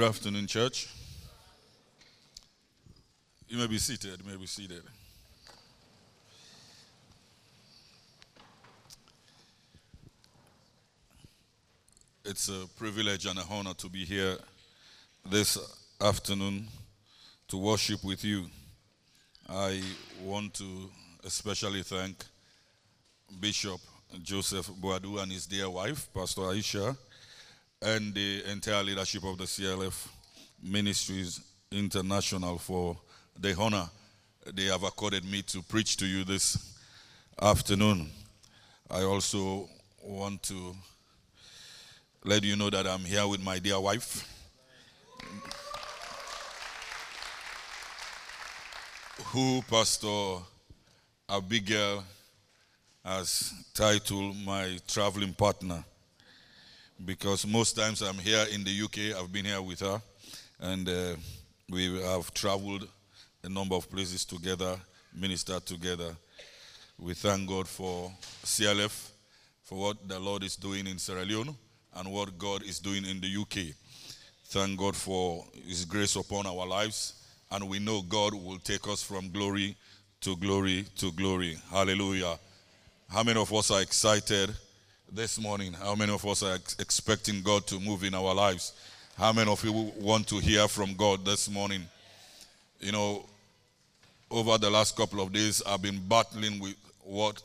Good afternoon, church. You may be seated. You may be seated. It's a privilege and a honor to be here this afternoon to worship with you. I want to especially thank Bishop Joseph Boadu and his dear wife, Pastor Aisha, and the entire leadership of the CLF Ministries International for the honor they have accorded me to preach to you this afternoon. I also want to let you know that I'm here with my dear wife. Who Pastor Abigail has titled my traveling partner because most times I'm here in the UK. I've been here with her, and uh, we have traveled a number of places together, ministered together. We thank God for CLF, for what the Lord is doing in Sierra Leone, and what God is doing in the UK. Thank God for His grace upon our lives, and we know God will take us from glory to glory to glory. Hallelujah. How many of us are excited this morning? How many of us are ex- expecting God to move in our lives? How many of you want to hear from God this morning? You know, over the last couple of days, I've been battling with what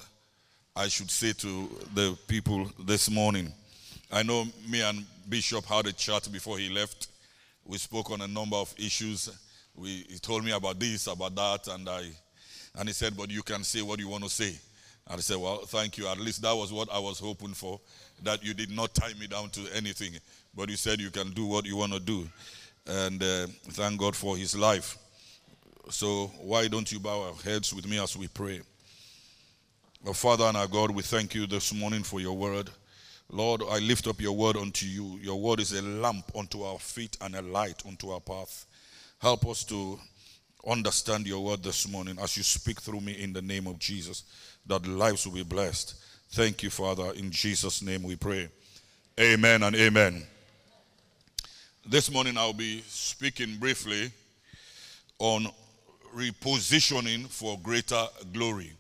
I should say to the people this morning. I know me and Bishop had a chat before he left. We spoke on a number of issues. We, he told me about this, about that, and I, and he said, "But you can say what you want to say." I said, Well, thank you. At least that was what I was hoping for, that you did not tie me down to anything, but you said you can do what you want to do. And uh, thank God for his life. So, why don't you bow our heads with me as we pray? Our Father and our God, we thank you this morning for your word. Lord, I lift up your word unto you. Your word is a lamp unto our feet and a light unto our path. Help us to understand your word this morning as you speak through me in the name of Jesus, that lives will be blessed. Thank you, Father. In Jesus' name we pray. Amen and amen. This morning I'll be speaking briefly on repositioning for greater glory.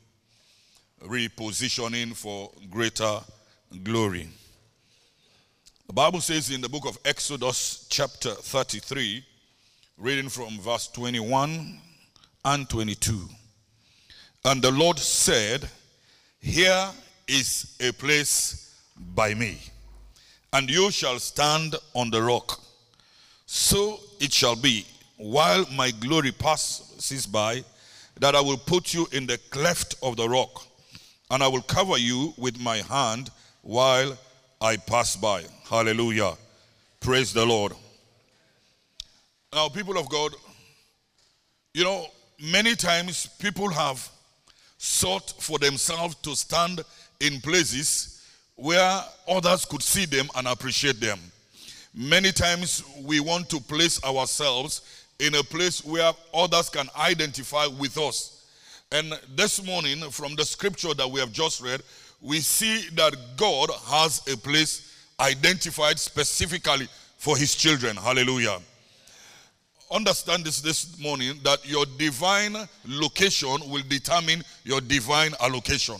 Repositioning for greater glory. The Bible says in the book of Exodus, chapter 33, reading from verse 21 and 22. And the Lord said, Here is a place by me, and you shall stand on the rock. So it shall be, while my glory passes by, that I will put you in the cleft of the rock, and I will cover you with my hand while I pass by. Hallelujah. Praise the Lord. Now, people of God, you know, many times people have sought for themselves to stand in places where others could see them and appreciate them. Many times we want to place ourselves in a place where others can identify with us. And this morning, from the scripture that we have just read, we see that God has a place identified specifically for his children. Hallelujah. Understand this this morning that your divine location will determine your divine allocation.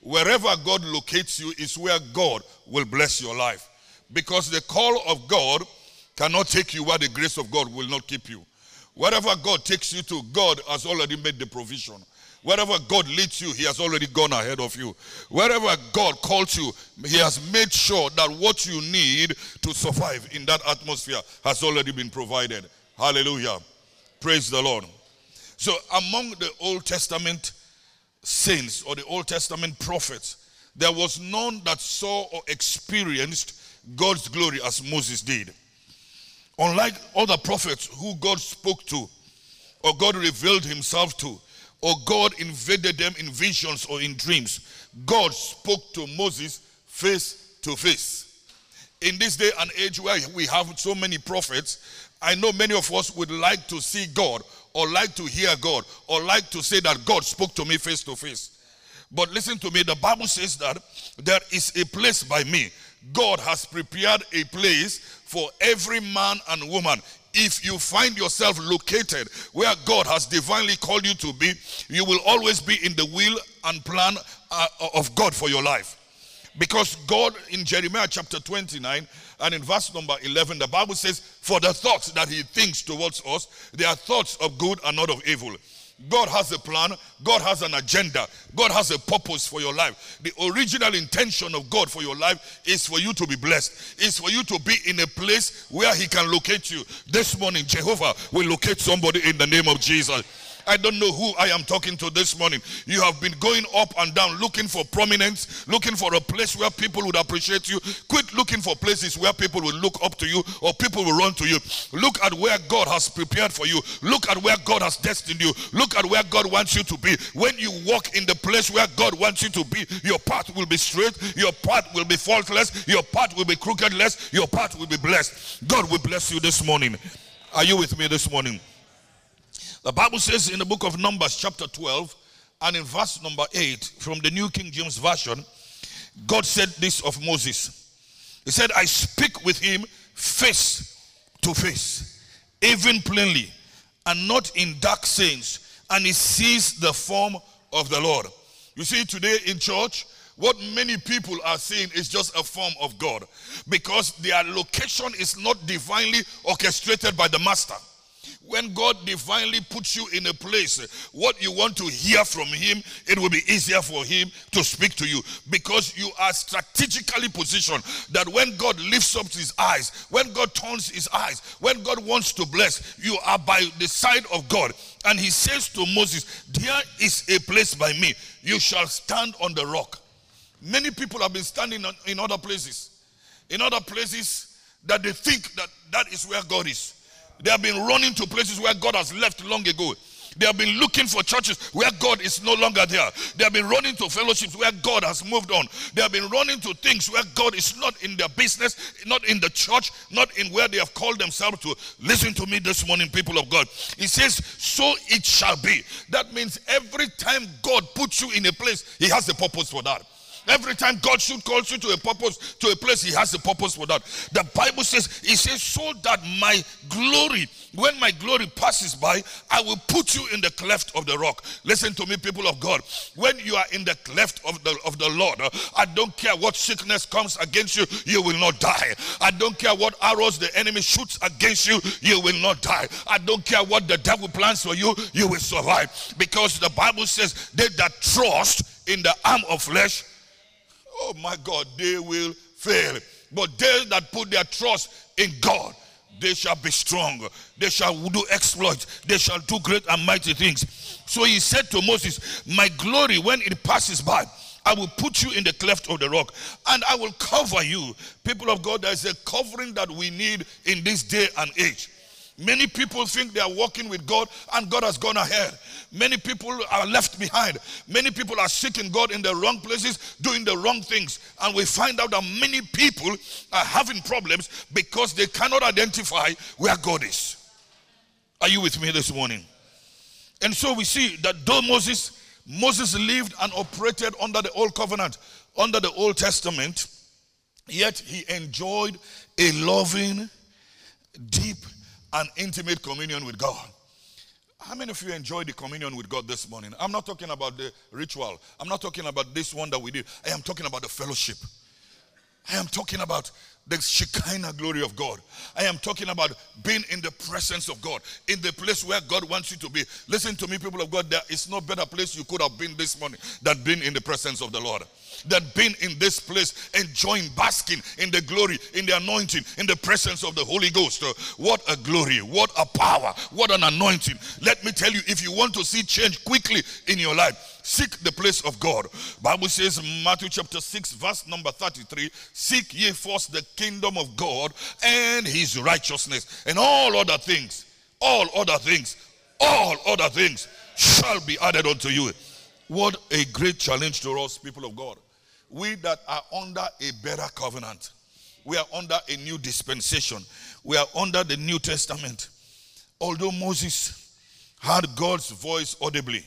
Wherever God locates you is where God will bless your life. Because the call of God cannot take you where the grace of God will not keep you. Wherever God takes you to, God has already made the provision. Wherever God leads you, He has already gone ahead of you. Wherever God calls you, He has made sure that what you need to survive in that atmosphere has already been provided. Hallelujah. Praise the Lord. So, among the Old Testament saints or the Old Testament prophets, there was none that saw or experienced God's glory as Moses did. Unlike other prophets who God spoke to, or God revealed himself to, or God invaded them in visions or in dreams, God spoke to Moses face to face. In this day and age where we have so many prophets, I know many of us would like to see God or like to hear God or like to say that God spoke to me face to face. But listen to me, the Bible says that there is a place by me. God has prepared a place for every man and woman. If you find yourself located where God has divinely called you to be, you will always be in the will and plan uh, of God for your life. Because God in Jeremiah chapter 29 and in verse number 11, the Bible says, For the thoughts that He thinks towards us, they are thoughts of good and not of evil. God has a plan, God has an agenda, God has a purpose for your life. The original intention of God for your life is for you to be blessed, is for you to be in a place where He can locate you. This morning, Jehovah will locate somebody in the name of Jesus. I don't know who I am talking to this morning. You have been going up and down looking for prominence, looking for a place where people would appreciate you. Quit looking for places where people will look up to you or people will run to you. Look at where God has prepared for you. Look at where God has destined you. Look at where God wants you to be. When you walk in the place where God wants you to be, your path will be straight, your path will be faultless, your path will be crookedless, your path will be blessed. God will bless you this morning. Are you with me this morning? The Bible says in the book of Numbers, chapter 12, and in verse number 8 from the New King James Version, God said this of Moses. He said, I speak with him face to face, even plainly, and not in dark sayings, and he sees the form of the Lord. You see, today in church, what many people are seeing is just a form of God because their location is not divinely orchestrated by the master when God divinely puts you in a place, what you want to hear from Him, it will be easier for Him to speak to you because you are strategically positioned that when God lifts up His eyes, when God turns His eyes, when God wants to bless, you are by the side of God. And He says to Moses, There is a place by me, you shall stand on the rock. Many people have been standing in other places, in other places that they think that that is where God is. They have been running to places where God has left long ago. They have been looking for churches where God is no longer there. They have been running to fellowships where God has moved on. They have been running to things where God is not in their business, not in the church, not in where they have called themselves to. Listen to me this morning, people of God. He says, So it shall be. That means every time God puts you in a place, He has a purpose for that. Every time God should call you to a purpose, to a place, He has a purpose for that. The Bible says, He says, so that my glory, when my glory passes by, I will put you in the cleft of the rock. Listen to me, people of God. When you are in the cleft of the of the Lord, I don't care what sickness comes against you, you will not die. I don't care what arrows the enemy shoots against you, you will not die. I don't care what the devil plans for you, you will survive. Because the Bible says, they that trust in the arm of flesh oh my God, they will fail. But they that put their trust in God, they shall be strong. They shall do exploits. They shall do great and mighty things. So he said to Moses, My glory, when it passes by, I will put you in the cleft of the rock and I will cover you. People of God, there's a covering that we need in this day and age. Many people think they are walking with God and God has gone ahead. Many people are left behind. Many people are seeking God in the wrong places, doing the wrong things. And we find out that many people are having problems because they cannot identify where God is. Are you with me this morning? And so we see that though Moses Moses lived and operated under the old covenant, under the Old Testament, yet he enjoyed a loving, deep an intimate communion with God. How many of you enjoy the communion with God this morning? I'm not talking about the ritual. I'm not talking about this one that we did. I am talking about the fellowship. I am talking about the Shekinah glory of God. I am talking about being in the presence of God, in the place where God wants you to be. Listen to me, people of God, there is no better place you could have been this morning than being in the presence of the Lord. Than being in this place, enjoying, basking in the glory, in the anointing, in the presence of the Holy Ghost. Uh, what a glory, what a power, what an anointing. Let me tell you, if you want to see change quickly in your life, Seek the place of God. Bible says Matthew chapter 6 verse number 33, seek ye first the kingdom of God and his righteousness and all other things, all other things, all other things shall be added unto you. What a great challenge to us people of God. We that are under a better covenant. We are under a new dispensation. We are under the New Testament. Although Moses had God's voice audibly,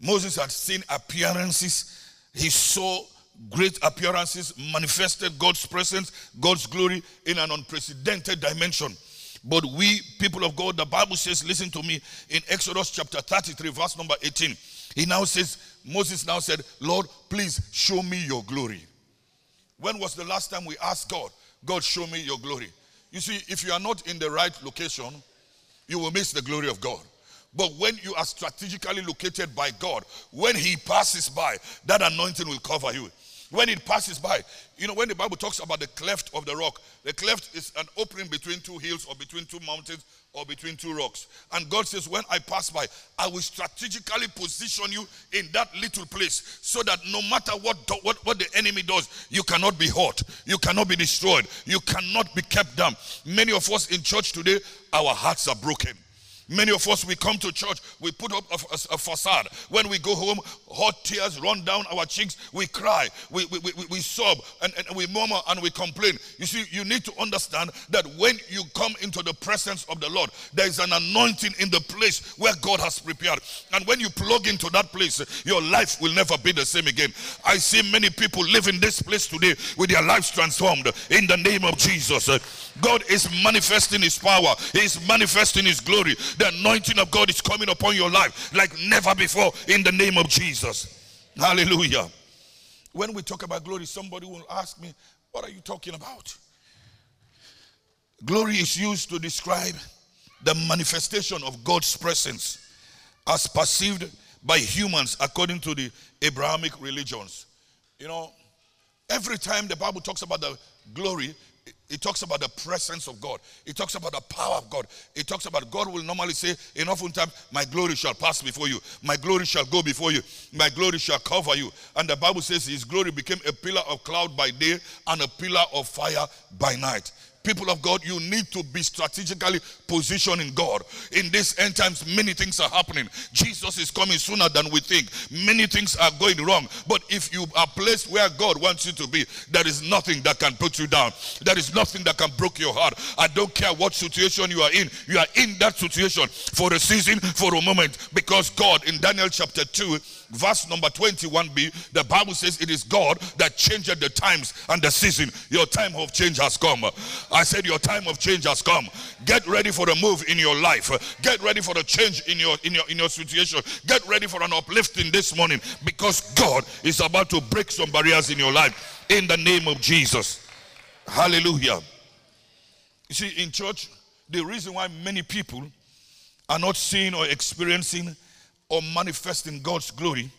Moses had seen appearances. He saw great appearances, manifested God's presence, God's glory in an unprecedented dimension. But we, people of God, the Bible says, listen to me, in Exodus chapter 33, verse number 18, he now says, Moses now said, Lord, please show me your glory. When was the last time we asked God, God, show me your glory? You see, if you are not in the right location, you will miss the glory of God. But when you are strategically located by God, when He passes by, that anointing will cover you. When it passes by, you know, when the Bible talks about the cleft of the rock, the cleft is an opening between two hills or between two mountains or between two rocks. And God says, When I pass by, I will strategically position you in that little place so that no matter what, what, what the enemy does, you cannot be hurt, you cannot be destroyed, you cannot be kept down. Many of us in church today, our hearts are broken. Many of us, we come to church, we put up a, a, a, facade. When we go home, hot tears run down our cheeks. We cry, we, we, we, we sob, and, and we murmur and we complain. You see, you need to understand that when you come into the presence of the Lord, there is an anointing in the place where God has prepared. And when you plug into that place, your life will never be the same again. I see many people live in this place today with their lives transformed in the name of Jesus. God is manifesting His power, He is manifesting His glory. The anointing of God is coming upon your life like never before in the name of Jesus. Hallelujah. When we talk about glory, somebody will ask me, What are you talking about? Glory is used to describe the manifestation of God's presence as perceived by humans according to the Abrahamic religions. You know, every time the Bible talks about the glory, it talks about the presence of God. It talks about the power of God. It talks about God will normally say, in often times, my glory shall pass before you. My glory shall go before you. My glory shall cover you. And the Bible says his glory became a pillar of cloud by day and a pillar of fire by night people of God, you need to be strategically positioned in God. In this end times, many things are happening. Jesus is coming sooner than we think. Many things are going wrong. But if you are placed where God wants you to be, there is nothing that can put you down. There is nothing that can break your heart. I don't care what situation you are in. You are in that situation for a season, for a moment. Because God, in Daniel chapter 2, verse number 21b, the Bible says it is God that changed the times and the season. Your time of change has come. I said your time of change has come. Get ready for the move in your life. Get ready for the change in your in your in your situation. Get ready for an uplifting this morning because God is about to break some barriers in your life in the name of Jesus. Hallelujah. You see, in church, the reason why many people are not seeing or experiencing or manifesting God's glory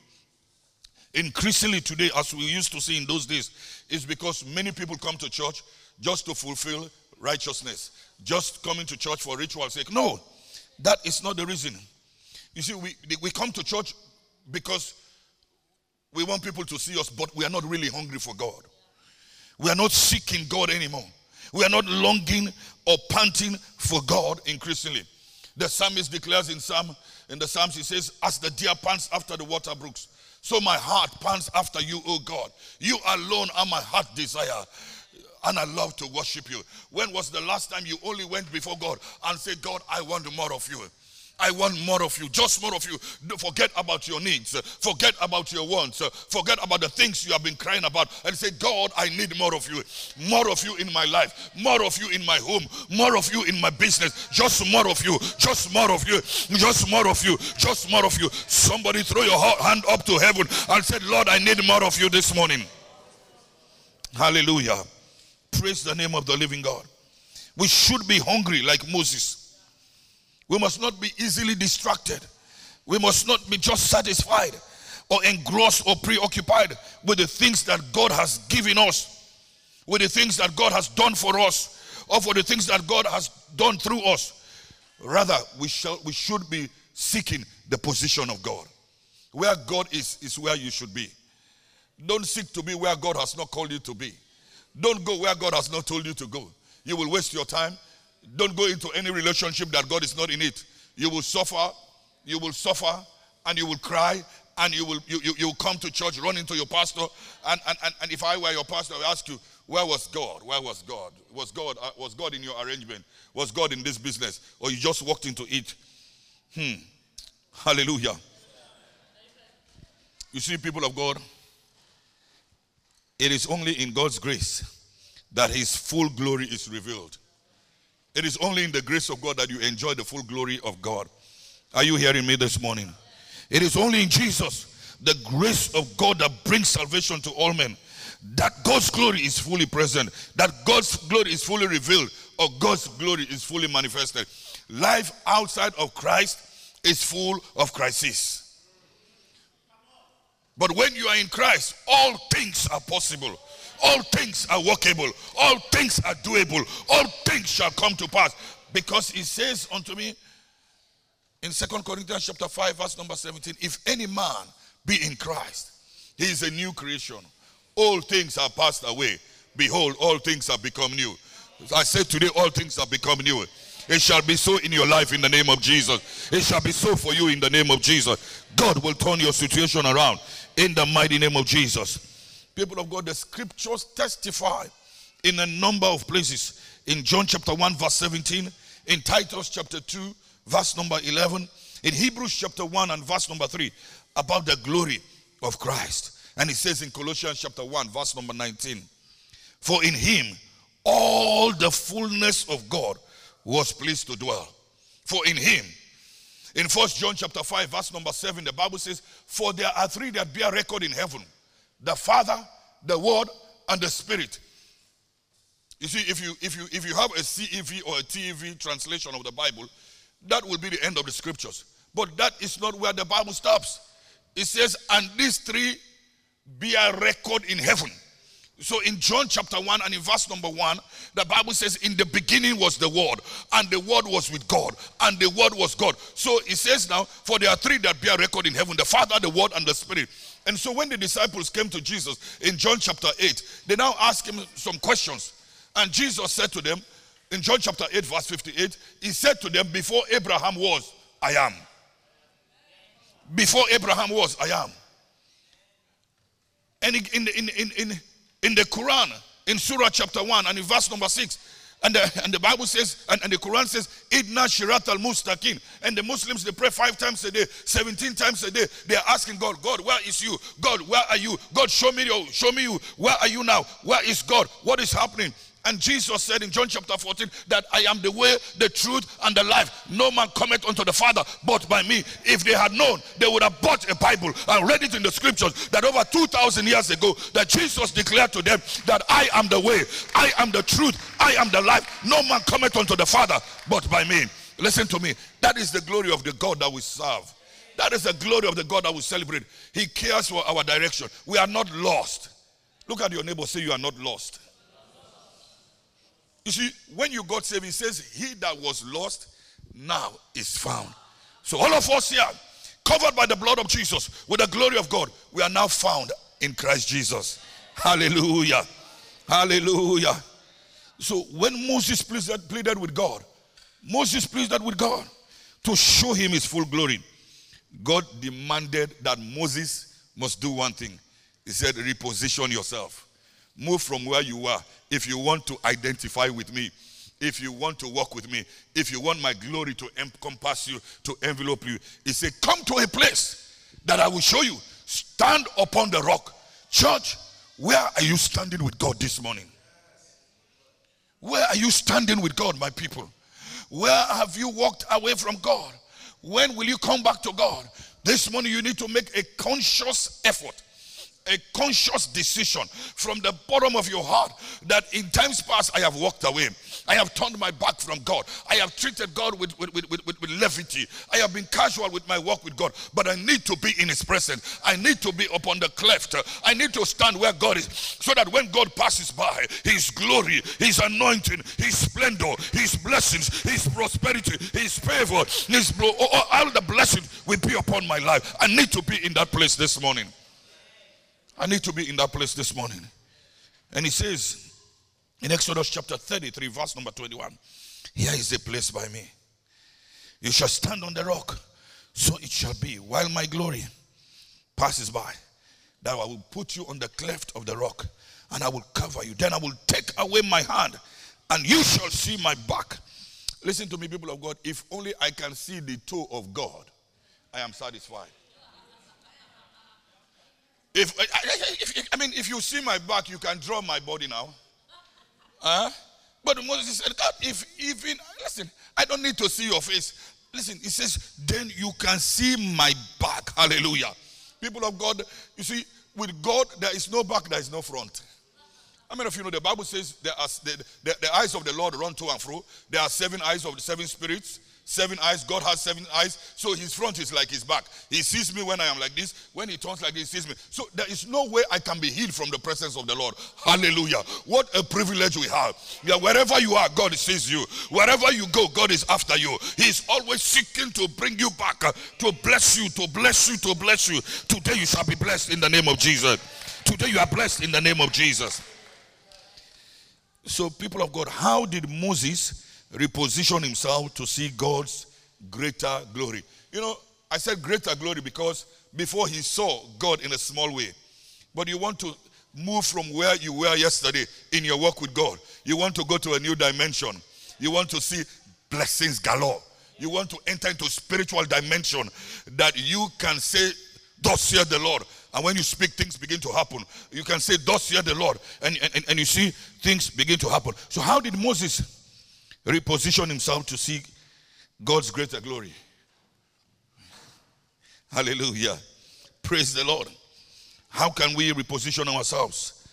increasingly today, as we used to see in those days, is because many people come to church just to fulfill righteousness, just coming to church for ritual sake. No, that is not the reason. You see, we, we come to church because we want people to see us, but we are not really hungry for God. We are not seeking God anymore. We are not longing or panting for God increasingly. The psalmist declares in Psalm in the Psalms, he says, As the deer pants after the water brooks, so my heart pants after you, O God. You alone are my heart desire. And I love to worship you. When was the last time you only went before God and said, God, I want more of you? I want more of you, just more of you. Forget about your needs, forget about your wants, forget about the things you have been crying about, and say, God, I need more of you, more of you in my life, more of you in my home, more of you in my business, just more of you, just more of you, just more of you, just more of you. Somebody throw your hand up to heaven and said, Lord, I need more of you this morning. Hallelujah. Praise the name of the living God. We should be hungry like Moses. We must not be easily distracted. We must not be just satisfied or engrossed or preoccupied with the things that God has given us, with the things that God has done for us, or for the things that God has done through us. Rather, we shall we should be seeking the position of God. Where God is, is where you should be. Don't seek to be where God has not called you to be. Don't go where God has not told you to go. You will waste your time. Don't go into any relationship that God is not in it. You will suffer, you will suffer, and you will cry, and you will you, you, you come to church, run into your pastor. And, and, and, and if I were your pastor, I would ask you, where was God? Where was God? Was God uh, was God in your arrangement? Was God in this business? Or you just walked into it? Hmm. Hallelujah. You see, people of God, It is only in God's grace that his full glory is revealed. It is only in the grace of God that you enjoy the full glory of God. Are you hearing me this morning? It is only in Jesus, the grace of God that brings salvation to all men, that God's glory is fully present, that God's glory is fully revealed, or God's glory is fully manifested. Life outside of Christ is full of crises. But when you are in Christ, all things are possible. All things are workable. All things are doable. All things shall come to pass. Because he says unto me in Second Corinthians chapter 5, verse number 17, if any man be in Christ, he is a new creation. All things are passed away. Behold, all things have become new. I said today, all things have become new. It shall be so in your life in the name of Jesus. It shall be so for you in the name of Jesus. God will turn your situation around in the mighty name of Jesus. People of God, the scriptures testify in a number of places. In John chapter 1, verse 17, in Titus chapter 2, verse number 11, in Hebrews chapter 1 and verse number 3, about the glory of Christ. And it says in Colossians chapter 1, verse number 19, For in him all the fullness of God was pleased to dwell. For in him, in First John chapter 5, verse number 7, the Bible says, For there are three that bear record in heaven the Father, the Word, and the Spirit. You see, if you if you if you have a CEV or a TEV translation of the Bible, that will be the end of the scriptures. But that is not where the Bible stops. It says, and these three bear record in heaven. So in John chapter 1 and in verse number 1, the Bible says, In the beginning was the Word, and the Word was with God, and the Word was God. So it says now, For there are three that bear record in heaven the Father, the Word, and the Spirit. And so when the disciples came to Jesus in John chapter 8, they now asked him some questions. And Jesus said to them, in John chapter 8, verse 58, he said to them, Before Abraham was, I am. Before Abraham was, I am. And in, in, in, in, in the Quran, in Surah chapter 1 and in verse number 6, and the, and the Bible says, and, and the Quran says, Idna Shirat al Mustaqim. And the Muslims, they pray five times a day, 17 times a day. They are asking God, God, where is you? God, where are you? God, show me you. Show me you. Where are you now? Where is God? What is happening? And Jesus said in John chapter 14 that I am the way, the truth, and the life. No man cometh unto the Father but by me. If they had known, they would have bought a Bible and read it in the scriptures that over 2,000 years ago that Jesus declared to them that I am the way, I am the truth, I am the life. No man cometh unto the Father but by me. Listen to me. That is the glory of the God that we serve. That is the glory of the God that we celebrate. He cares for our direction. We are not lost. Look at your neighbor, say you are not lost. You see, when you got saved, he says, He that was lost now is found. So, all of us here, covered by the blood of Jesus, with the glory of God, we are now found in Christ Jesus. Hallelujah. Hallelujah. So, when Moses pleaded, pleaded with God, Moses pleaded with God to show him his full glory. God demanded that Moses must do one thing. He said, Reposition yourself. Move from where you are if you want to identify with me, if you want to walk with me, if you want my glory to encompass you, to envelope you. He said, Come to a place that I will show you. Stand upon the rock. Church, where are you standing with God this morning? Where are you standing with God, my people? Where have you walked away from God? When will you come back to God? This morning, you need to make a conscious effort a conscious decision from the bottom of your heart that in times past I have walked away. I have turned my back from God. I have treated God with, with, with, with, with levity. I have been casual with my walk with God. But I need to be in His presence. I need to be upon the cleft. I need to stand where God is so that when God passes by, His glory, His anointing, His splendor, His blessings, His prosperity, His favor, His all the blessings will be upon my life. I need to be in that place this morning. I need to be in that place this morning. And he says in Exodus chapter 33, verse number 21, Here is a place by me. You shall stand on the rock, so it shall be, while my glory passes by, that I will put you on the cleft of the rock, and I will cover you. Then I will take away my hand, and you shall see my back. Listen to me, people of God. If only I can see the toe of God, I am satisfied. If, if, I mean, if you see my back, you can draw my body now. Huh? But Moses said, God, if even, listen, I don't need to see your face. Listen, he says, then you can see my back. Hallelujah. People of God, you see, with God, there is no back, there is no front. How many of you know the Bible says there are the, the, the eyes of the Lord run to and fro? There are seven eyes of the seven spirits seven eyes. God has seven eyes. So his front is like his back. He sees me when I am like this. When he turns like this, he sees me. So there is no way I can be healed from the presence of the Lord. Hallelujah. What a privilege we have. Yeah, wherever you are, God sees you. Wherever you go, God is after you. He is always seeking to bring you back, uh, to bless you, to bless you, to bless you. Today you shall be blessed in the name of Jesus. Today you are blessed in the name of Jesus. So, people of God, how did Moses reposition himself to see God's greater glory. You know, I said greater glory because before he saw God in a small way. But you want to move from where you were yesterday in your work with God. You want to go to a new dimension. You want to see blessings galore. You want to enter into spiritual dimension that you can say, Thus saith the Lord. And when you speak, things begin to happen. You can say, Thus saith the Lord. And, and, and you see things begin to happen. So, how did Moses reposition himself to seek God's greater glory. Hallelujah. Praise the Lord. How can we reposition ourselves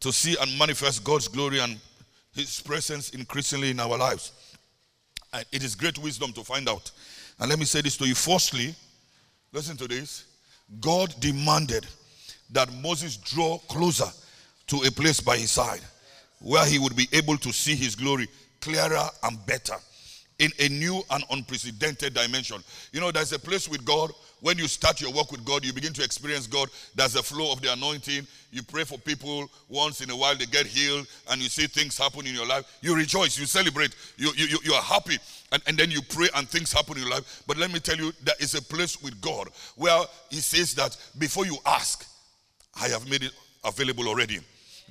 to see and manifest God's glory and His presence increasingly in our lives? It is great wisdom to find out. And let me say this to you. Firstly, listen to this. God demanded that Moses draw closer to a place by his side where he would be able to see his glory clearer and better in a new and unprecedented dimension. You know, there's a place with God. When you start your work with God, you begin to experience God. There's a flow of the anointing. You pray for people once in a while, they get healed, and you see things happen in your life. You rejoice, you celebrate, you, you, you are happy, and, and then you pray and things happen in your life. But let me tell you, there is a place with God where He says that before you ask, I have made it available already.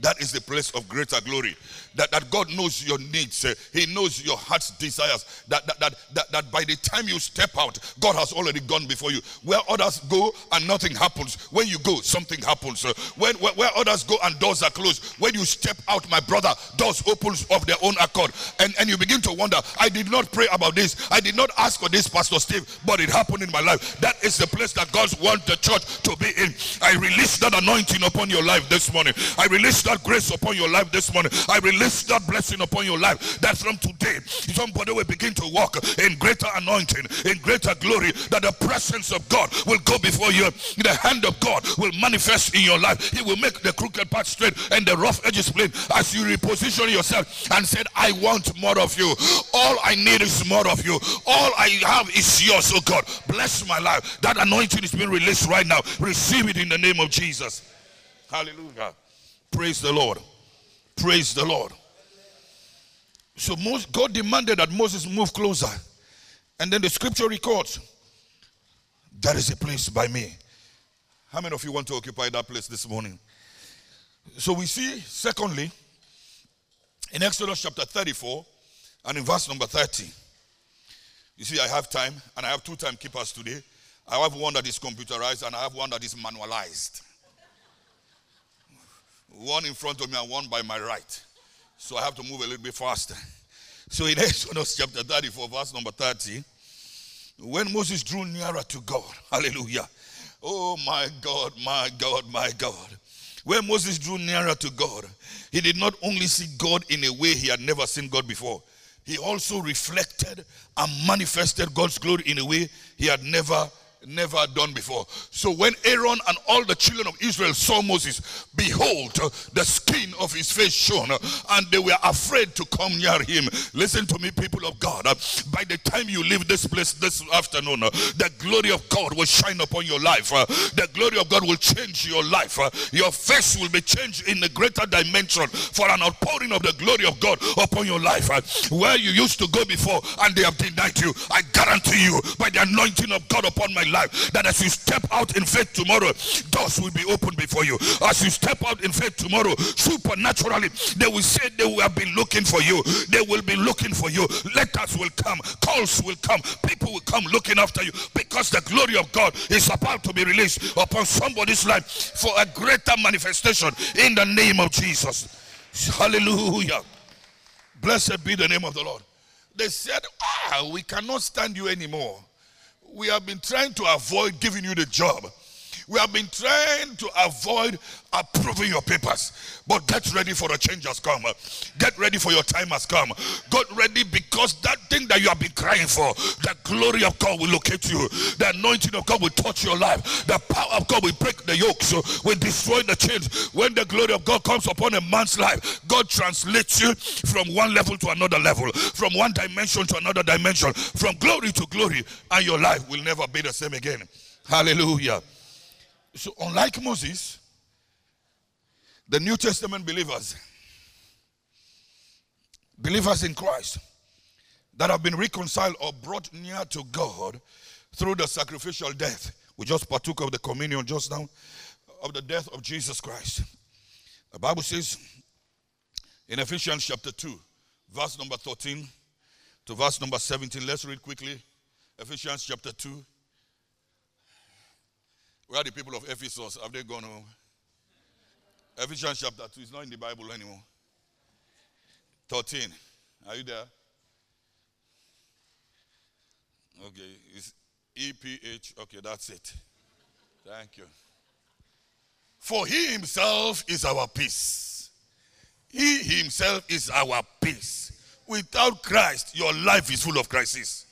That is the place of greater glory. That, that God knows your needs. Uh, he knows your heart's desires. That, that, that, that, that by the time you step out, God has already gone before you. Where others go and nothing happens, when you go, something happens. Uh, when, where, where others go and doors are closed, when you step out, my brother, doors opens of their own accord. And, and you begin to wonder, I did not pray about this. I did not ask for this, Pastor Steve, but it happened in my life. That is the place that God wants the church to be in. I release that anointing upon your life this morning. I release that grace upon your life this morning. I release that blessing upon your life. That from today, somebody will begin to walk in greater anointing, in greater glory, that the presence of God will go before you. The hand of God will manifest in your life. He will make the crooked path straight and the rough edges plain as you reposition yourself and said, I want more of you. All I need is more of you. All I have is yours, oh God. Bless my life. That anointing is being released right now. Receive it in the name of Jesus. Hallelujah. Praise the Lord. Praise the Lord. So God demanded that Moses move closer. And then the scripture records, That is a place by me. How many of you want to occupy that place this morning? So we see, secondly, in Exodus chapter 34 and in verse number 30. You see, I have time, and I have two timekeepers today. I have one that is computerized, and I have one that is manualized one in front of me and one by my right. So I have to move a little bit faster. So in Exodus chapter 34, verse number 30, when Moses drew nearer to God, hallelujah. Oh my God, my God, my God. When Moses drew nearer to God, he did not only see God in a way he had never seen God before, he also reflected and manifested God's glory in a way he had never never done before. So when Aaron and all the children of Israel saw Moses, behold, the skin of his face shone, and they were afraid to come near him. Listen to me, people of God. By the time you leave this place this afternoon, the glory of God will shine upon your life. The glory of God will change your life. Your face will be changed in a greater dimension for an outpouring of the glory of God upon your life. Where you used to go before and they have denied you, I guarantee you, by the anointing of God upon my life life. That as you step out in faith tomorrow, doors will be opened before you. As you step out in faith tomorrow, supernaturally, they will say they will have been looking for you. They will be looking for you. Letters will come, calls will come, people will come looking after you because the glory of God is about to be released upon somebody's life for a greater manifestation in the name of Jesus. Hallelujah. Blessed be the name of the Lord. They said, Ah, we cannot stand you anymore. We have been trying to avoid giving you the job. We have been trying to avoid approving your papers. But get ready for a change has come. Get ready for your time has come. Get ready because that thing that you have been crying for, the glory of God will locate you. The anointing of God will touch your life. The power of God will break the yokes, will destroy the chains. When the glory of God comes upon a man's life, God translates you from one level to another level, from one dimension to another dimension, from glory to glory, and your life will never be the same again. Hallelujah. So, unlike Moses, the New Testament believers, believers in Christ, that have been reconciled or brought near to God through the sacrificial death. We just partook of the communion just now of the death of Jesus Christ. The Bible says in Ephesians chapter 2, verse number 13 to verse number 17. Let's read quickly. Ephesians chapter 2, where are the people of Ephesus? Have they gone home? Ephesians chapter 2 is not in the Bible anymore. 13. Are you there? Okay, it's EPH. Okay, that's it. Thank you. For he himself is our peace. He himself is our peace. Without Christ, your life is full of crisis.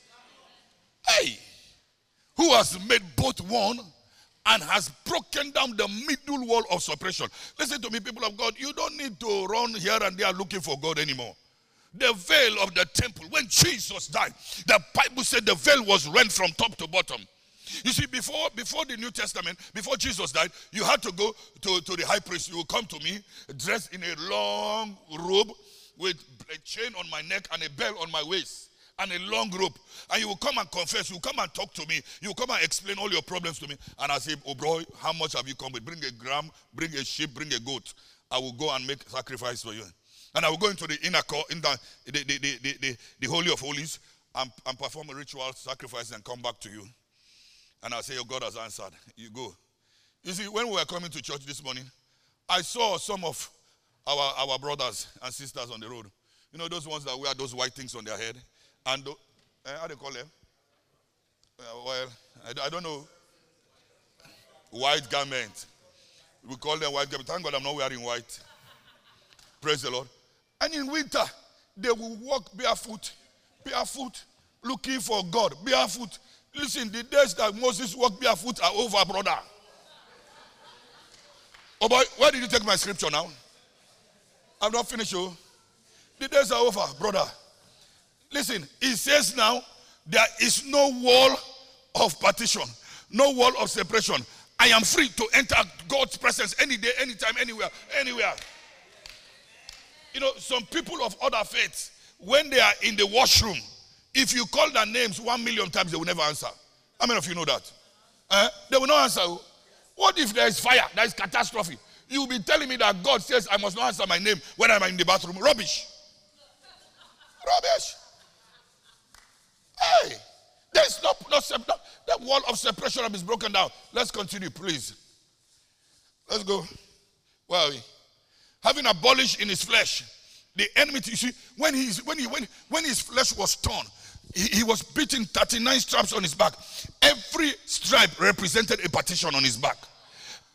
Hey, who has made both one and has broken down the middle wall of suppression. Listen to me, people of God. You don't need to run here and there looking for God anymore. The veil of the temple, when Jesus died, the Bible said the veil was rent from top to bottom. You see, before, before the New Testament, before Jesus died, you had to go to, to the high priest. You will come to me dressed in a long robe with a chain on my neck and a bell on my waist and a long rope. And you will come and confess. You will come and talk to me. You will come and explain all your problems to me. And I say, Oh, bro, how much have you come with? Bring a gram, bring a sheep, bring a goat. I will go and make sacrifice for you. And I will go into the inner court, in the, the, the, the, the, Holy of Holies, and, and perform a ritual sacrifice and come back to you. And I'll say, Your God has answered. You go. You see, when we were coming to church this morning, I saw some of our, our brothers and sisters on the road. You know, those ones that wear those white things on their head. And uh, how you call them? Uh, well, I, I, don't know. White garment. We call them white garment. Thank God I'm not wearing white. Praise the Lord. And in winter, they will walk barefoot, barefoot, looking for God, barefoot. Listen, the days that Moses walked barefoot are over, brother. Oh boy, where did you take my scripture now? I'm not finished, you. The days are over, brother. Listen, he says now, there is no wall of partition, no wall of separation. I am free to enter God's presence any day, anytime, anywhere, anywhere. You know, some people of other faiths, when they are in the washroom, if you call their names one million times, they will never answer. How many of you know that? Uh, they will not answer. What if there is fire? There is catastrophe. You will be telling me that God says I must not answer my name when I'm in the bathroom. Rubbish. Rubbish. Hey, there's no, no, no the wall of separation is broken down. Let's continue, please. Let's go. Where are we? Having abolished in his flesh the enemy. You see, when he's when he when when his flesh was torn, he, he was beating 39 stripes on his back. Every stripe represented a partition on his back.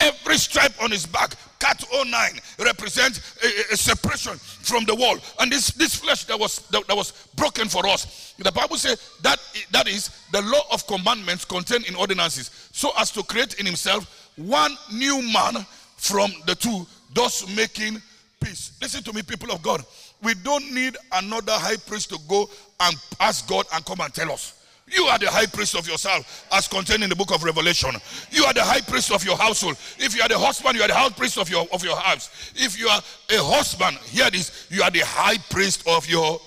Every stripe on his back, cat o' nine, represents a, a, separation from the wall. And this, this flesh that was that, that, was broken for us. The Bible says that that is the law of commandments contained in ordinances, so as to create in himself one new man from the two, thus making peace. Listen to me, people of God. We don't need another high priest to go and ask God and come and tell us. You are the high priest of yourself, as contained in the book of Revelation. You are the high priest of your household. If you are the husband, you are the high priest of your of your house. If you are a husband, hear this: you are the high priest of your.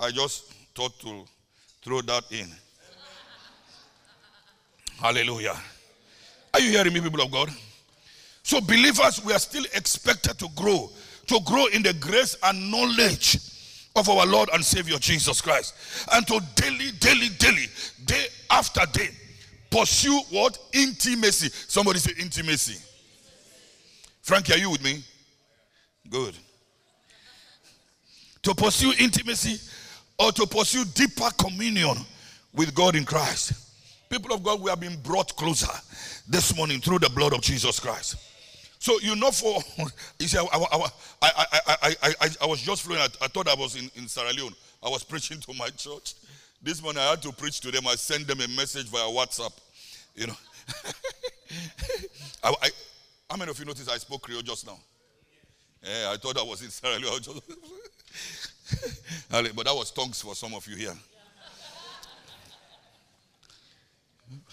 I just thought to Throw that in. Hallelujah. Are you hearing me, people of God? So, believers, we are still expected to grow, to grow in the grace and knowledge of our Lord and Savior Jesus Christ, and to daily, daily, daily, day after day, pursue what? Intimacy. Somebody say intimacy. Frankie, are you with me? Good. To pursue intimacy or to pursue deeper communion with God in Christ. People of God, we have been brought closer this morning through the blood of Jesus Christ. So you know, for you see, I, I, I, I, I, I, was just flowing. I, I thought I was in, in Sierra Leone. I was preaching to my church. This morning I had to preach to them. I sent them a message via WhatsApp. You know, I, I, how many of you noticed I spoke Creole just now? Yeah, I thought I was in Sierra Leone. but that was tongues for some of you here.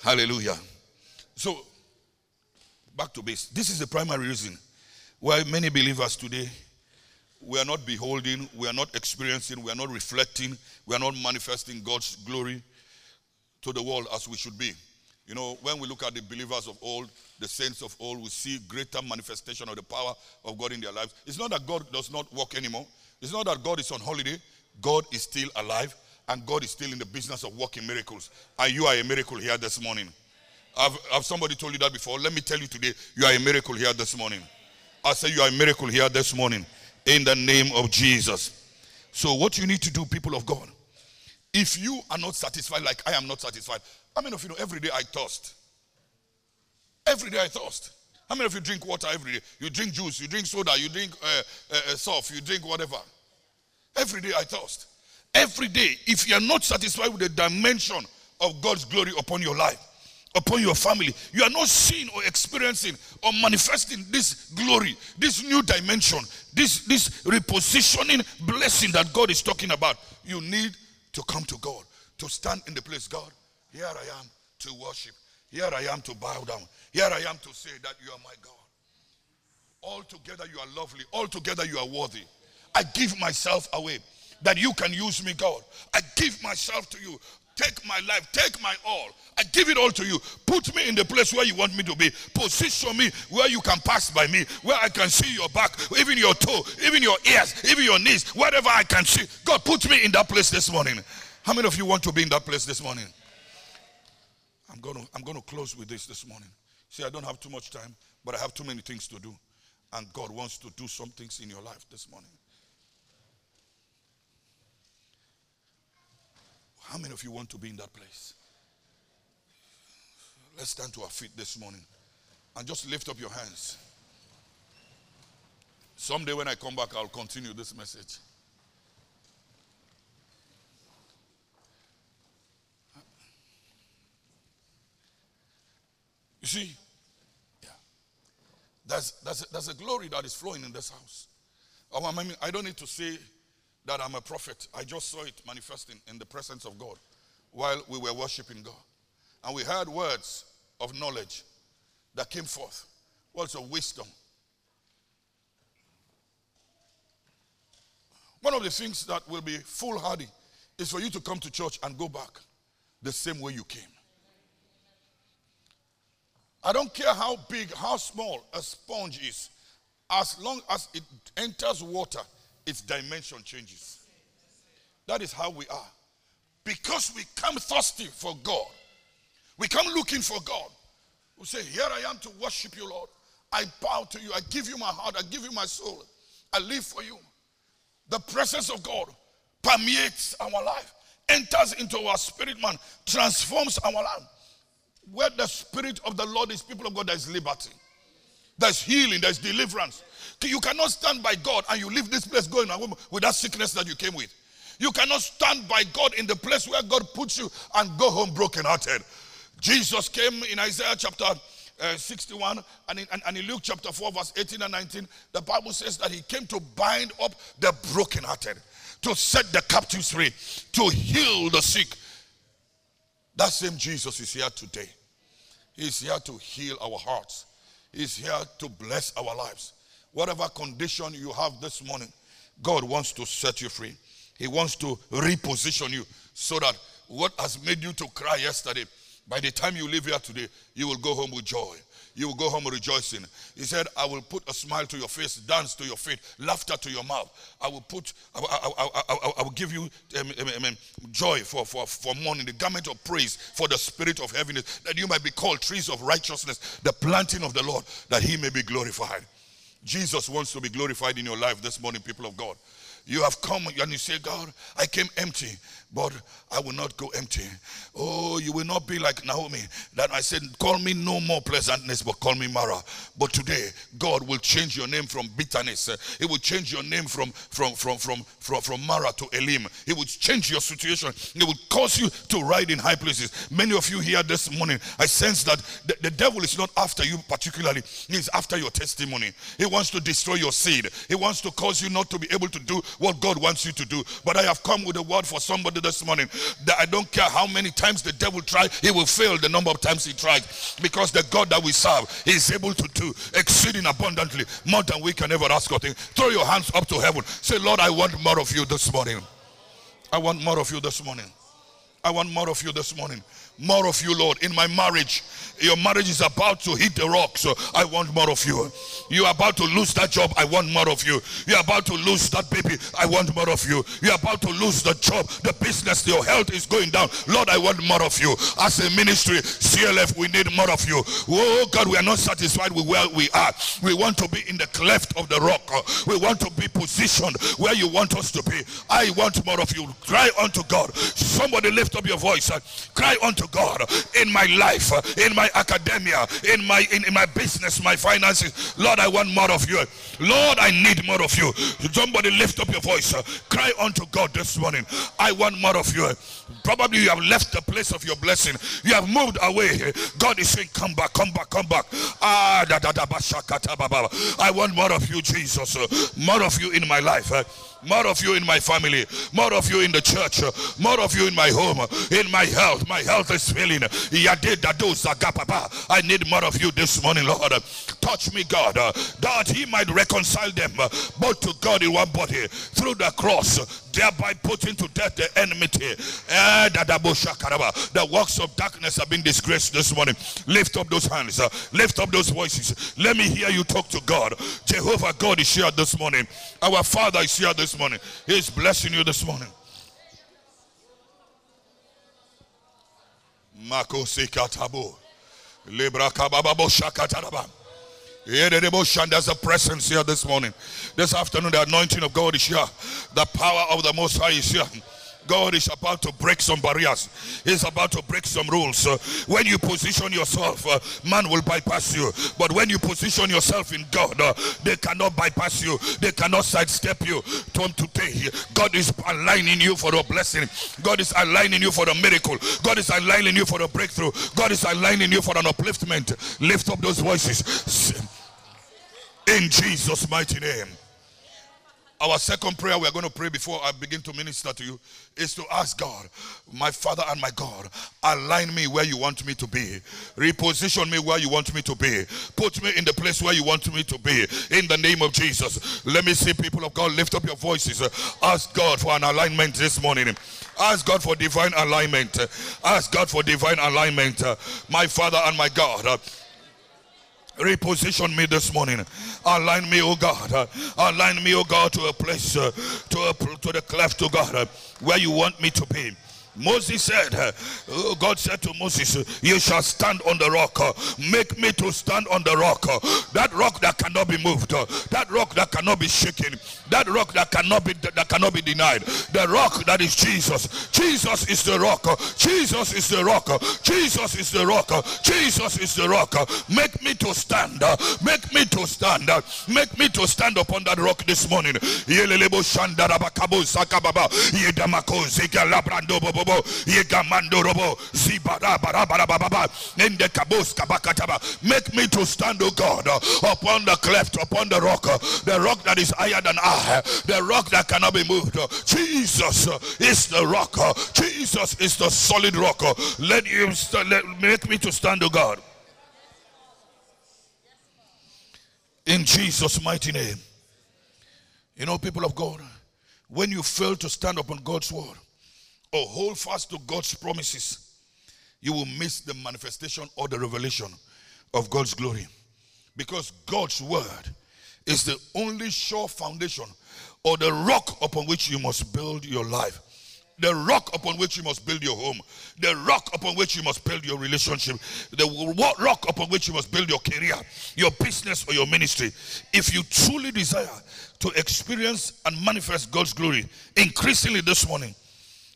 Hallelujah. So, back to base. This is the primary reason why many believers today we are not beholding, we are not experiencing, we are not reflecting, we are not manifesting God's glory to the world as we should be. You know, when we look at the believers of old, the saints of old, we see greater manifestation of the power of God in their lives. It's not that God does not work anymore. It's not that God is on holiday. God is still alive and God is still in the business of working miracles. And you are a miracle here this morning. Have, have somebody told you that before? Let me tell you today, you are a miracle here this morning. I say you are a miracle here this morning in the name of Jesus. So, what you need to do, people of God, if you are not satisfied like I am not satisfied, how many of you know every day I thirst? Every day I thirst. How many of you drink water every day? You drink juice, you drink soda, you drink uh, uh, uh soft, you drink whatever. Every day I thirst. Every day, if you are not satisfied with the dimension of God's glory upon your life, upon your family. You are not seeing or experiencing or manifesting this glory, this new dimension, this, this repositioning blessing that God is talking about. You need to come to God, to stand in the place. God, here I am to worship. Here I am to bow down. Here I am to say that you are my God. Altogether you are lovely. Altogether you are worthy. I give myself away that you can use me, God. I give myself to you. Take my life, take my all. I give it all to you. Put me in the place where you want me to be. Position me where you can pass by me, where I can see your back, even your toe, even your ears, even your knees, whatever I can see. God, put me in that place this morning. How many of you want to be in that place this morning? I'm going to, I'm going to close with this this morning. See, I don't have too much time, but I have too many things to do. And God wants to do some things in your life this morning. How many of you want to be in that place? Let's stand to our feet this morning and just lift up your hands. Someday when I come back, I'll continue this message. You see, yeah, there's, there's, a, there's a glory that is flowing in this house. Oh, I mean, I don't need to say that I'm a prophet. I just saw it manifesting in the presence of God while we were worshiping God. And we heard words of knowledge that came forth, words of wisdom. One of the things that will be foolhardy is for you to come to church and go back the same way you came. I don't care how big, how small a sponge is, as long as it enters water, its dimension changes. That is how we are. Because we come thirsty for God, we come looking for God. We say, Here I am to worship you, Lord. I bow to you. I give you my heart. I give you my soul. I live for you. The presence of God permeates our life, enters into our spirit man, transforms our life. Where the spirit of the Lord is, people of God, there is liberty. There's healing, there's deliverance. You cannot stand by God and you leave this place going with that sickness that you came with. You cannot stand by God in the place where God puts you and go home brokenhearted. Jesus came in Isaiah chapter uh, 61 and in, and, and in Luke chapter 4, verse 18 and 19. The Bible says that he came to bind up the brokenhearted, to set the captives free, to heal the sick. That same Jesus is here today. He's here to heal our hearts. He's here to bless our lives. Whatever condition you have this morning, God wants to set you free. He wants to reposition you so that what has made you to cry yesterday, by the time you leave here today, you will go home with joy you will go home rejoicing. He said, I will put a smile to your face, dance to your feet, laughter to your mouth. I will put, I, I, I, I will give you um, um, um, joy for, for, for mourning, the garment of praise for the spirit of heaviness, that you might be called trees of righteousness, the planting of the Lord, that he may be glorified. Jesus wants to be glorified in your life this morning, people of God. You have come and you say, God, I came empty but I will not go empty. Oh, you will not be like Naomi that I said, call me no more pleasantness, but call me Mara. But today, God will change your name from bitterness. He will change your name from from from from from, from Mara to Elim. He will change your situation. He will cause you to ride in high places. Many of you here this morning, I sense that the, the devil is not after you particularly. He's after your testimony. He wants to destroy your seed. He wants to cause you not to be able to do what God wants you to do. But I have come with a word for somebody this morning that I don't care how many times the devil tries, he will fail the number of times he tries because the God that we serve is able to do exceeding abundantly more than we can ever ask or think. Throw your hands up to heaven. Say, Lord, I want more of you this morning. I want more of you this morning. I want more of you this morning. More of you, Lord, in my marriage. Your marriage is about to hit the rock, so I want more of you. You're about to lose that job, I want more of you. You're about to lose that baby, I want more of you. You're about to lose the job, the business, your health is going down. Lord, I want more of you. As a ministry, CLF, we need more of you. Oh God, we are not satisfied with where we are. We want to be in the cleft of the rock. We want to be positioned where you want us to be. I want more of you. Cry unto God. Somebody lift up your voice. Cry unto God in my life, in my academia, in my in, in my business, my finances. Lord, I want more of you. Lord, I need more of you. Somebody lift up your voice. Cry unto God this morning. I want more of you. Probably you have left the place of your blessing. You have moved away. God is saying, Come back, come back, come back. Ah, da, da, da, I want more of you, Jesus. More of you in my life more of you in my family, more of you in the church, more of you in my home, in my health. My health is failing. I need more of you this morning, Lord. Touch me, God, that He might reconcile them both to God in one body through the cross thereby putting to death the enmity. Eh, the works of darkness have been disgraced this morning. Lift up those hands, lift up those voices. Let me hear you talk to God. Jehovah God is here this morning. Our Father is here this morning. He is blessing you this morning. Libra. There's a presence here this morning. This afternoon, the anointing of God is here. The power of the Most High is here. God is about to break some barriers. He's about to break some rules. Uh, when you position yourself, uh, man will bypass you. But when you position yourself in God, uh, they cannot bypass you. They cannot sidestep you. From today, God is aligning you for a blessing. God is aligning you for a miracle. God is aligning you for a breakthrough. God is aligning you for an upliftment. Lift up those voices. In Jesus' mighty name. Our second prayer we are going to pray before I begin to minister to you is to ask God, my Father and my God, align me where you want me to be. Reposition me where you want me to be. Put me in the place where you want me to be. In the name of Jesus. Let me see people of God lift up your voices. Ask God for an alignment this morning. Ask God for divine alignment. Ask God for divine alignment. My Father and my God. Reposition me this morning. Align me, oh God. Align me, oh God, to a place, uh, to, a, to the cleft, to God, uh, where you want me to be. Moses said, uh, God said to Moses, You shall stand on the rock. Make me to stand on the rock. That rock that cannot be moved. That rock that cannot be shaken. That rock that cannot be that cannot be denied. The rock that is Jesus. Jesus is the rock. Jesus is the rock. Jesus is the rock. Jesus is the rock. Make me to stand. Make me to stand. Make me to stand upon that rock this morning yegamando robo kabos kabakataba make me to stand O God upon the cleft upon the rock the rock that is higher than I the rock that cannot be moved. Jesus is the rock Jesus is the solid rock. Let you let, make me to stand O God. In Jesus mighty name. You know people of God when you fail to stand upon God's word or hold fast to God's promises, you will miss the manifestation or the revelation of God's glory. Because God's word is the only sure foundation or the rock upon which you must build your life the rock upon which you must build your home, the rock upon which you must build your relationship, the rock upon which you must build your career, your business, or your ministry. If you truly desire to experience and manifest God's glory, increasingly this morning,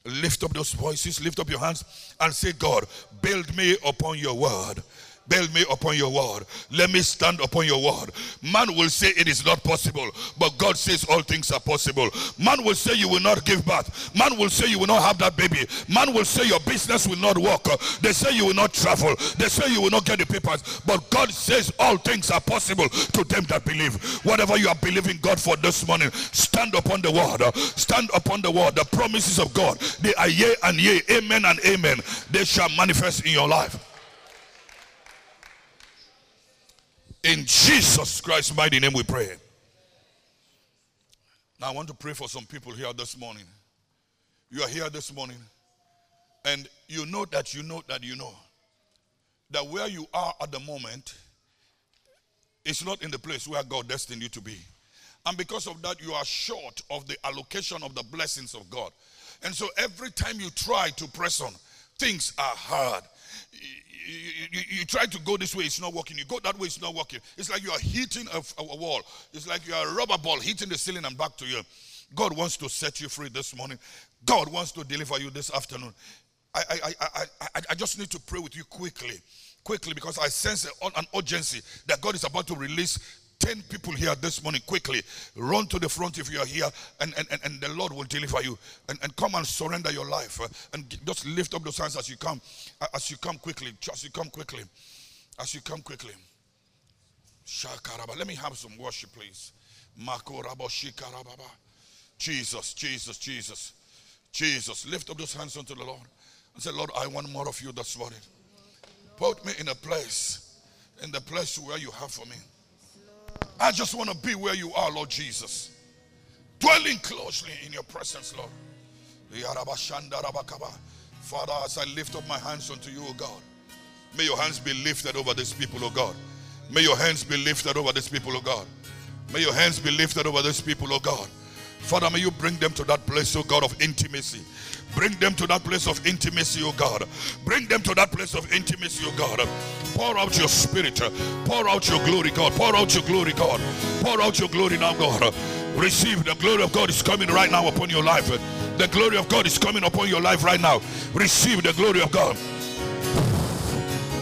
lift up those voices, lift up your hands, and say, God, build me upon your word. Build me upon your word. Let me stand upon your word. Man will say it is not possible, but God says all things are possible. Man will say you will not give birth. Man will say you will not have that baby. Man will say your business will not work. They say you will not travel. They say you will not get the papers. But God says all things are possible to them that believe. Whatever you are believing God for this morning, stand upon the word. Stand upon the word. The promises of God. They are yea and yea, amen and amen. They shall manifest in your life. In Jesus Christ's mighty name we pray. Now I want to pray for some people here this morning. You are here this morning and you know that you know that you know that where you are at the moment is not in the place where God destined you to be. And because of that, you are short of the allocation of the blessings of God. And so every time you try to press on, things are hard you, you, you, try to go this way, it's not working. You go that way, it's not working. It's like you are hitting a, a wall. It's like you are a rubber ball hitting the ceiling and back to you. God wants to set you free this morning. God wants to deliver you this afternoon. I, I, I, I, I just need to pray with you quickly, quickly, because I sense an urgency that God is about to release 10 people here this morning quickly. Run to the front if you are here and, and, and the lord will deliver you. And, and come and surrender your life uh, and just lift up those hands as you come as you come quickly as you come quickly as you come quickly. Let me have some worship please. Jesus jesus jesus jesus. Lift up those hands unto the lord and say lord i want more of you this morning. Put me in a place in the place where you have for me I just want to be where you are, Lord Jesus. Dwelling closely in your presence, Lord. Father, as I lift up my hands unto you, O God, may your hands be lifted over these people, O God. May your hands be lifted over these people, O God. May your hands be lifted over these people, O God. Father, may you bring them to that place, O God, of intimacy. Bring them to that place of intimacy, O God. Bring them to that place of intimacy, O God. Pour out your spirit. Pour out your glory, God. Pour out your glory, God. Pour out your glory now, God. Receive the glory of God is coming right now upon your life. The glory of God is coming upon your life right now. Receive the glory of God.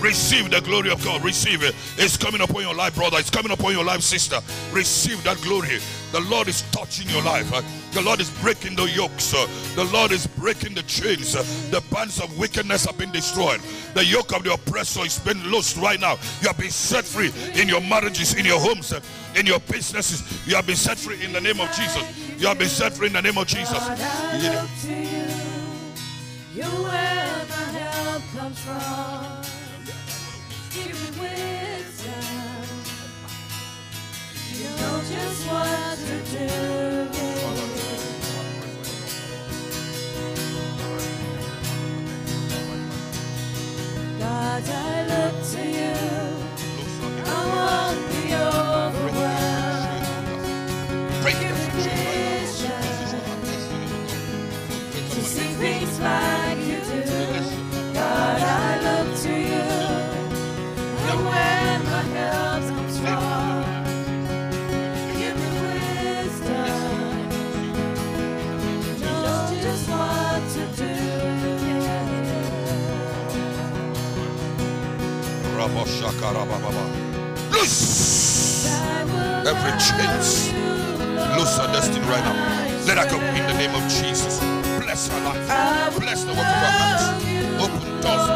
Receive the glory of God. Receive it. It's coming upon your life, brother. It's coming upon your life, sister. Receive that glory. The Lord is touching your life. The Lord is breaking the yokes. The Lord is breaking the chains. The bands of wickedness have been destroyed. The yoke of the oppressor is being loosed right now. You have been set free in your marriages, in your homes, in your businesses. You have been set free in the name of Jesus. You have been set free in the name of Jesus. You where the help comes from. To do it. God, I look to you among the overworld. Breaking conditions, you see things like Loose every chains. Loose her destiny right now. Let her go in the name of Jesus. Bless her life. Bless the work of her hands. Open doors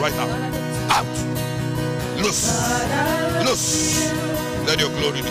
right now. Out. Loose. Loose. Let your glory